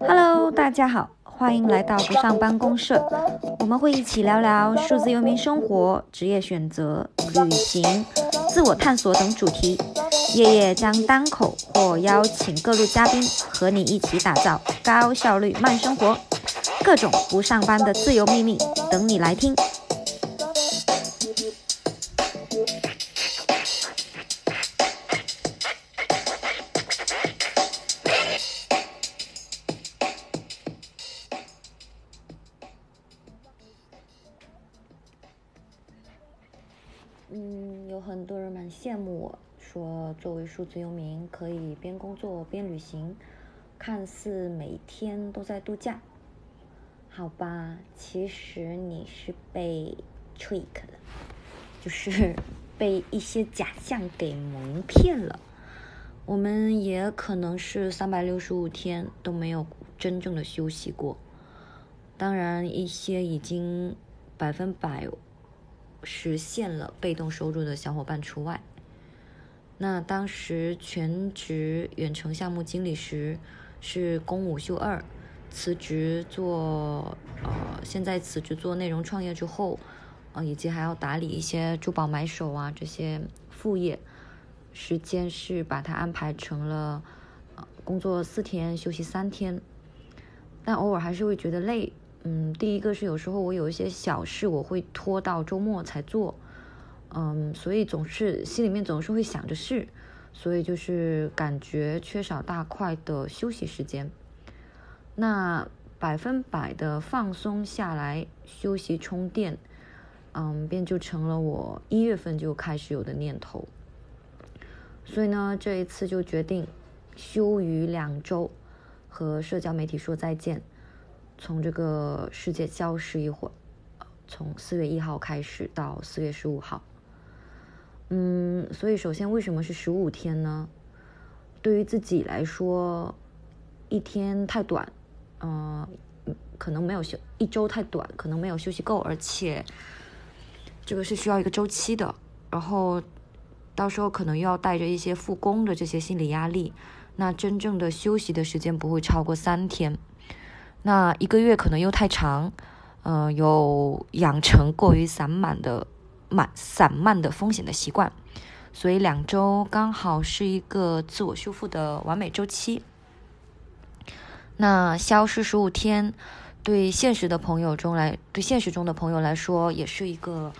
Hello，大家好，欢迎来到不上班公社。我们会一起聊聊数字游民生活、职业选择、旅行、自我探索等主题。夜夜将单口或邀请各路嘉宾和你一起打造高效率慢生活，各种不上班的自由秘密等你来听。羡慕我，说作为数字游民可以边工作边旅行，看似每天都在度假。好吧，其实你是被 trick 了，就是 被一些假象给蒙骗了。我们也可能是三百六十五天都没有真正的休息过，当然一些已经百分百。实现了被动收入的小伙伴除外。那当时全职远程项目经理时是公五休二，辞职做呃，现在辞职做内容创业之后，呃，以及还要打理一些珠宝买手啊这些副业，时间是把它安排成了呃工作四天休息三天，但偶尔还是会觉得累。嗯，第一个是有时候我有一些小事，我会拖到周末才做，嗯，所以总是心里面总是会想着事，所以就是感觉缺少大块的休息时间。那百分百的放松下来休息充电，嗯，便就成了我一月份就开始有的念头。所以呢，这一次就决定休于两周，和社交媒体说再见。从这个世界消失一会儿，从四月一号开始到四月十五号，嗯，所以首先为什么是十五天呢？对于自己来说，一天太短，嗯，可能没有休一周太短，可能没有休息够，而且这个是需要一个周期的，然后到时候可能又要带着一些复工的这些心理压力，那真正的休息的时间不会超过三天。那一个月可能又太长，呃，有养成过于散漫的、满散漫的风险的习惯，所以两周刚好是一个自我修复的完美周期。那消失十五天，对现实的朋友中来，对现实中的朋友来说，也是一个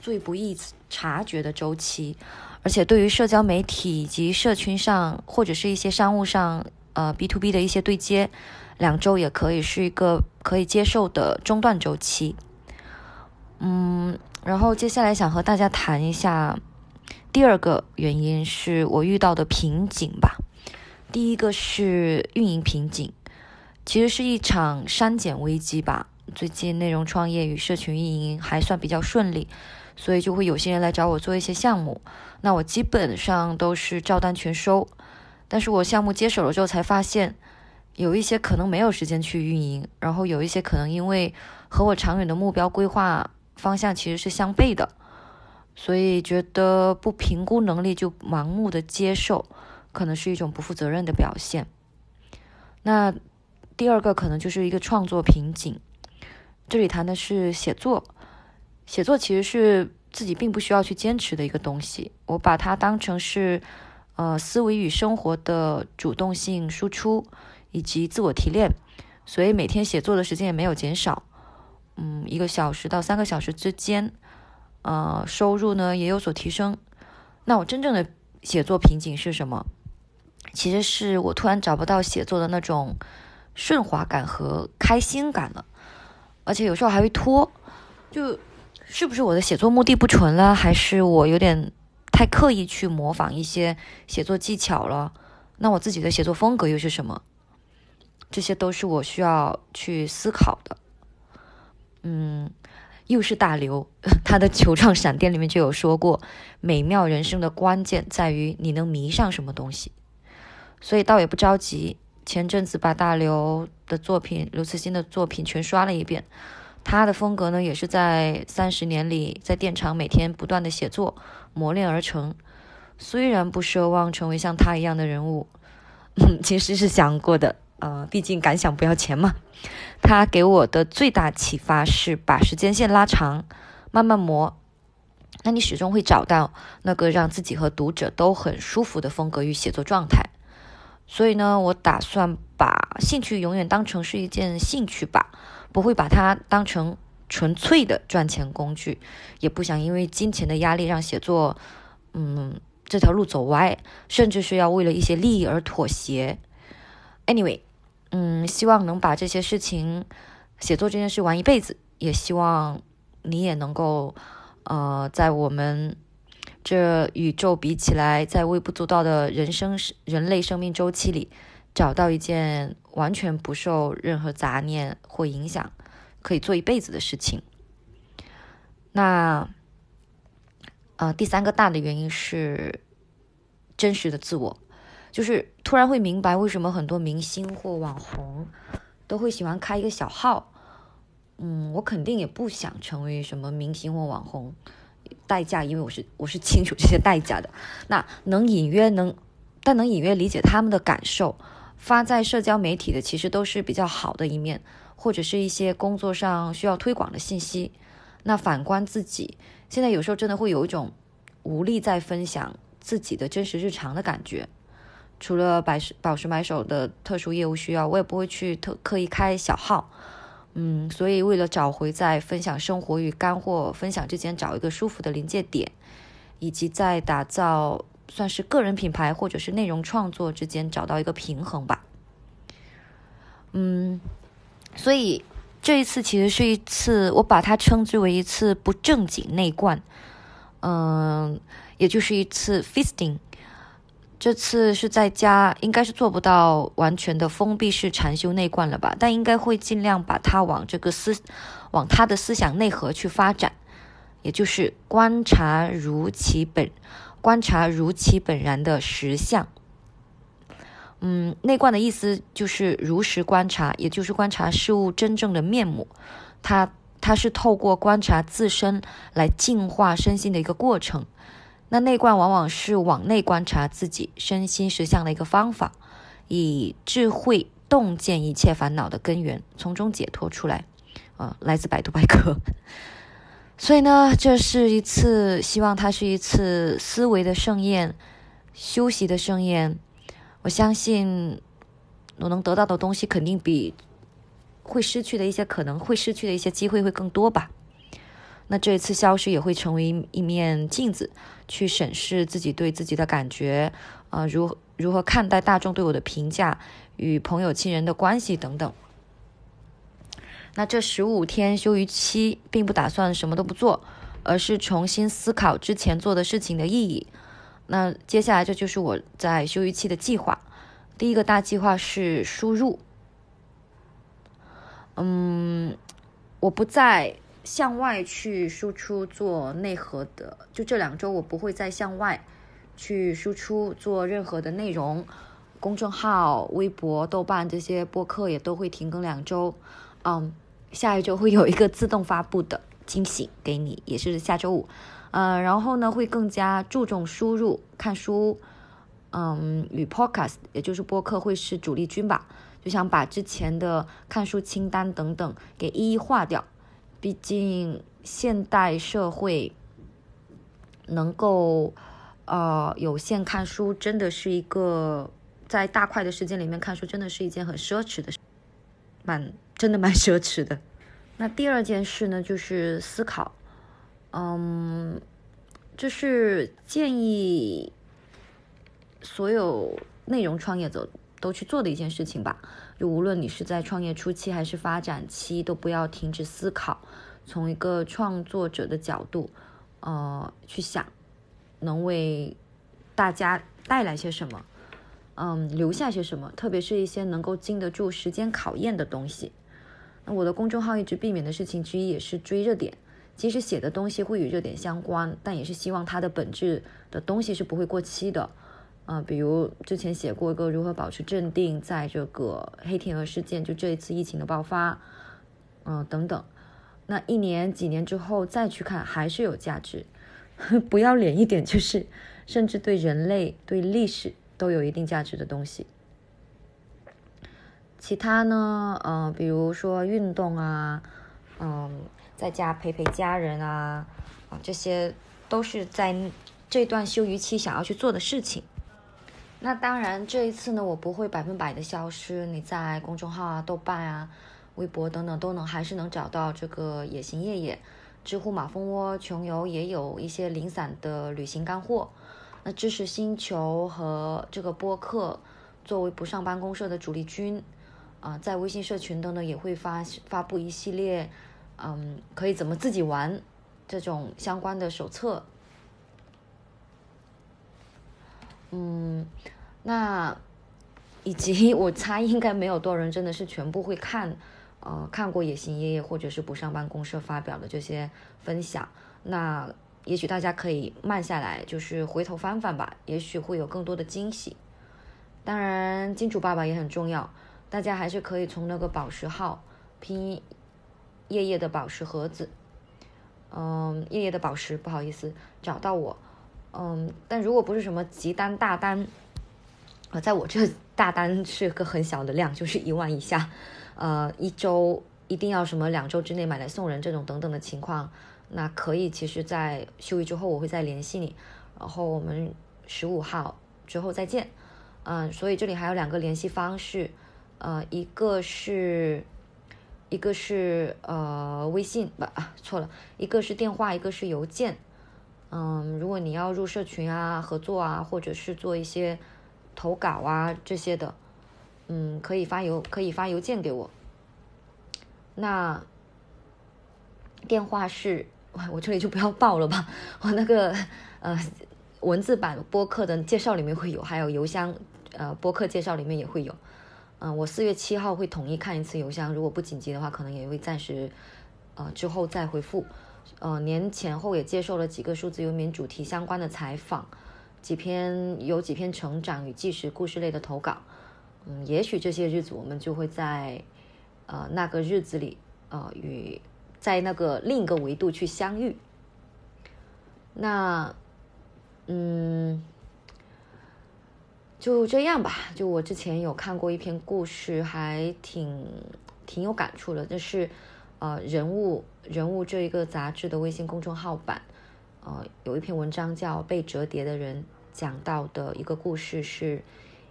最不易察觉的周期，而且对于社交媒体以及社群上或者是一些商务上，呃，B to B 的一些对接。两周也可以是一个可以接受的中断周期，嗯，然后接下来想和大家谈一下第二个原因是我遇到的瓶颈吧。第一个是运营瓶颈，其实是一场删减危机吧。最近内容创业与社群运营还算比较顺利，所以就会有些人来找我做一些项目，那我基本上都是照单全收。但是我项目接手了之后才发现。有一些可能没有时间去运营，然后有一些可能因为和我长远的目标规划方向其实是相悖的，所以觉得不评估能力就盲目的接受，可能是一种不负责任的表现。那第二个可能就是一个创作瓶颈，这里谈的是写作，写作其实是自己并不需要去坚持的一个东西，我把它当成是呃思维与生活的主动性输出。以及自我提炼，所以每天写作的时间也没有减少，嗯，一个小时到三个小时之间，呃，收入呢也有所提升。那我真正的写作瓶颈是什么？其实是我突然找不到写作的那种顺滑感和开心感了，而且有时候还会拖，就是不是我的写作目的不纯了，还是我有点太刻意去模仿一些写作技巧了？那我自己的写作风格又是什么？这些都是我需要去思考的。嗯，又是大刘，他的《球状闪电》里面就有说过，美妙人生的关键在于你能迷上什么东西。所以倒也不着急，前阵子把大刘的作品、刘慈欣的作品全刷了一遍。他的风格呢，也是在三十年里在电厂每天不断的写作磨练而成。虽然不奢望成为像他一样的人物。嗯 其实是想过的，呃，毕竟敢想不要钱嘛。他给我的最大启发是把时间线拉长，慢慢磨，那你始终会找到那个让自己和读者都很舒服的风格与写作状态。所以呢，我打算把兴趣永远当成是一件兴趣吧，不会把它当成纯粹的赚钱工具，也不想因为金钱的压力让写作，嗯，这条路走歪，甚至是要为了一些利益而妥协。Anyway。嗯，希望能把这些事情，写作这件事玩一辈子，也希望你也能够，呃，在我们这宇宙比起来在微不足道的人生人类生命周期里，找到一件完全不受任何杂念或影响，可以做一辈子的事情。那，呃，第三个大的原因是真实的自我。就是突然会明白为什么很多明星或网红都会喜欢开一个小号。嗯，我肯定也不想成为什么明星或网红，代价，因为我是我是清楚这些代价的。那能隐约能，但能隐约理解他们的感受。发在社交媒体的其实都是比较好的一面，或者是一些工作上需要推广的信息。那反观自己，现在有时候真的会有一种无力在分享自己的真实日常的感觉。除了百事宝石买手的特殊业务需要，我也不会去特刻意开小号，嗯，所以为了找回在分享生活与干货分享之间找一个舒服的临界点，以及在打造算是个人品牌或者是内容创作之间找到一个平衡吧，嗯，所以这一次其实是一次我把它称之为一次不正经内观，嗯，也就是一次 feasting。这次是在家，应该是做不到完全的封闭式禅修内观了吧？但应该会尽量把它往这个思，往他的思想内核去发展，也就是观察如其本，观察如其本然的实相。嗯，内观的意思就是如实观察，也就是观察事物真正的面目。它它是透过观察自身来净化身心的一个过程。那内观往往是往内观察自己身心实相的一个方法，以智慧洞见一切烦恼的根源，从中解脱出来。啊，来自百度百科。所以呢，这是一次，希望它是一次思维的盛宴，休息的盛宴。我相信我能得到的东西，肯定比会失去的一些可能会失去的一些机会会更多吧。那这一次消失也会成为一面镜子，去审视自己对自己的感觉，啊，如如何看待大众对我的评价，与朋友亲人的关系等等。那这十五天休渔期，并不打算什么都不做，而是重新思考之前做的事情的意义。那接下来这就是我在休渔期的计划。第一个大计划是输入。嗯，我不在。向外去输出做内核的，就这两周我不会再向外去输出做任何的内容，公众号、微博、豆瓣这些播客也都会停更两周。嗯，下一周会有一个自动发布的惊喜给你，也是下周五。嗯，然后呢会更加注重输入看书，嗯，与 podcast 也就是播客会是主力军吧，就想把之前的看书清单等等给一一划掉。毕竟，现代社会能够呃有限看书，真的是一个在大块的时间里面看书，真的是一件很奢侈的事，蛮真的蛮奢侈的。那第二件事呢，就是思考，嗯，这是建议所有内容创业者都去做的一件事情吧。就无论你是在创业初期还是发展期，都不要停止思考，从一个创作者的角度，呃，去想能为大家带来些什么，嗯，留下些什么，特别是一些能够经得住时间考验的东西。那我的公众号一直避免的事情之一也是追热点，即使写的东西会与热点相关，但也是希望它的本质的东西是不会过期的。啊，比如之前写过一个如何保持镇定，在这个黑天鹅事件，就这一次疫情的爆发，嗯，等等，那一年几年之后再去看，还是有价值。不要脸一点，就是甚至对人类、对历史都有一定价值的东西。其他呢，嗯，比如说运动啊，嗯，在家陪陪家人啊，啊，这些都是在这段休渔期想要去做的事情。那当然，这一次呢，我不会百分百的消失。你在公众号啊、豆瓣啊、微博等等都能还是能找到这个野行夜夜。知乎马蜂窝穷游也有一些零散的旅行干货。那知识星球和这个播客作为不上班公社的主力军，啊，在微信社群等等也会发发布一系列，嗯，可以怎么自己玩这种相关的手册。嗯，那以及我猜应该没有多少人真的是全部会看，呃，看过野行爷爷或者是不上班公社发表的这些分享。那也许大家可以慢下来，就是回头翻翻吧，也许会有更多的惊喜。当然，金主爸爸也很重要，大家还是可以从那个宝石号拼夜夜的宝石盒子，嗯，夜夜的宝石，不好意思，找到我。嗯，但如果不是什么急单大单，啊，在我这 大单是个很小的量，就是一万以下，呃，一周一定要什么两周之内买来送人这种等等的情况，那可以，其实，在休息之后我会再联系你，然后我们十五号之后再见，嗯，所以这里还有两个联系方式，呃，一个是，一个是呃微信不啊错了，一个是电话，一个是邮件。嗯，如果你要入社群啊、合作啊，或者是做一些投稿啊这些的，嗯，可以发邮可以发邮件给我。那电话是，我这里就不要报了吧，我那个呃文字版播客的介绍里面会有，还有邮箱呃播客介绍里面也会有。嗯，我四月七号会统一看一次邮箱，如果不紧急的话，可能也会暂时呃之后再回复。呃，年前后也接受了几个数字游民主题相关的采访，几篇有几篇成长与纪实故事类的投稿。嗯，也许这些日子我们就会在呃那个日子里，呃与在那个另一个维度去相遇。那，嗯，就这样吧。就我之前有看过一篇故事，还挺挺有感触的，就是。呃，人物人物这一个杂志的微信公众号版，呃，有一篇文章叫《被折叠的人》，讲到的一个故事是，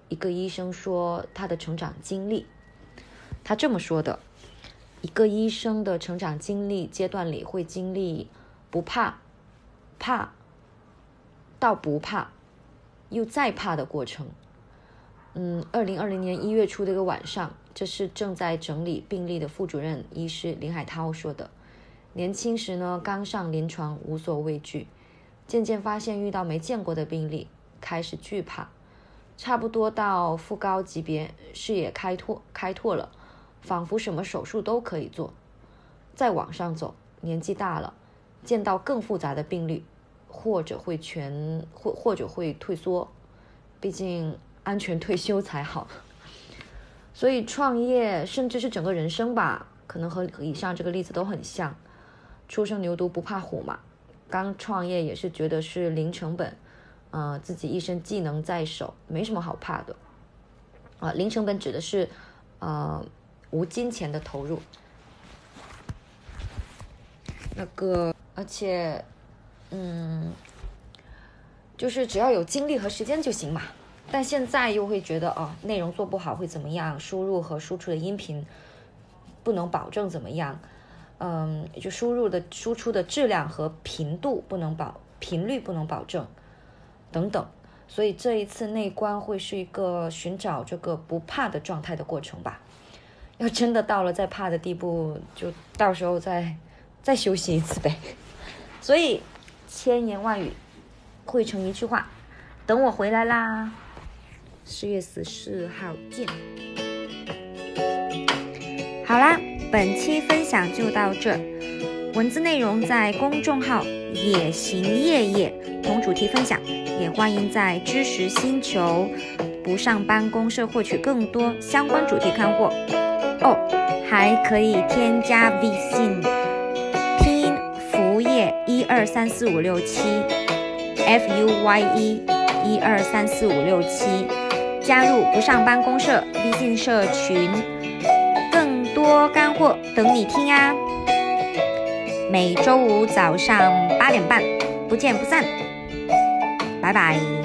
一个医生说他的成长经历，他这么说的：一个医生的成长经历阶段里会经历不怕、怕到不怕又再怕的过程。嗯，二零二零年一月初的一个晚上。这是正在整理病例的副主任医师林海涛说的。年轻时呢，刚上临床无所畏惧，渐渐发现遇到没见过的病例，开始惧怕。差不多到副高级别，视野开拓开拓了，仿佛什么手术都可以做。再往上走，年纪大了，见到更复杂的病例，或者会全或或者会退缩，毕竟安全退休才好。所以创业，甚至是整个人生吧，可能和以上这个例子都很像。初生牛犊不怕虎嘛，刚创业也是觉得是零成本，呃，自己一身技能在手，没什么好怕的。啊，零成本指的是，呃，无金钱的投入。那个，而且，嗯，就是只要有精力和时间就行嘛。但现在又会觉得哦，内容做不好会怎么样？输入和输出的音频不能保证怎么样？嗯，就输入的输出的质量和频度不能保，频率不能保证，等等。所以这一次内观会是一个寻找这个不怕的状态的过程吧。要真的到了再怕的地步，就到时候再再休息一次呗。所以千言万语汇成一句话：等我回来啦。四月十四号见。好啦，本期分享就到这。文字内容在公众号“野行夜夜”同主题分享，也欢迎在知识星球不上班公社获取更多相关主题干货。哦，还可以添加微信拼音服业一二三四五六七，F U Y E 一二三四五六七。加入不上班公社微信社群，更多干货等你听啊！每周五早上八点半，不见不散，拜拜。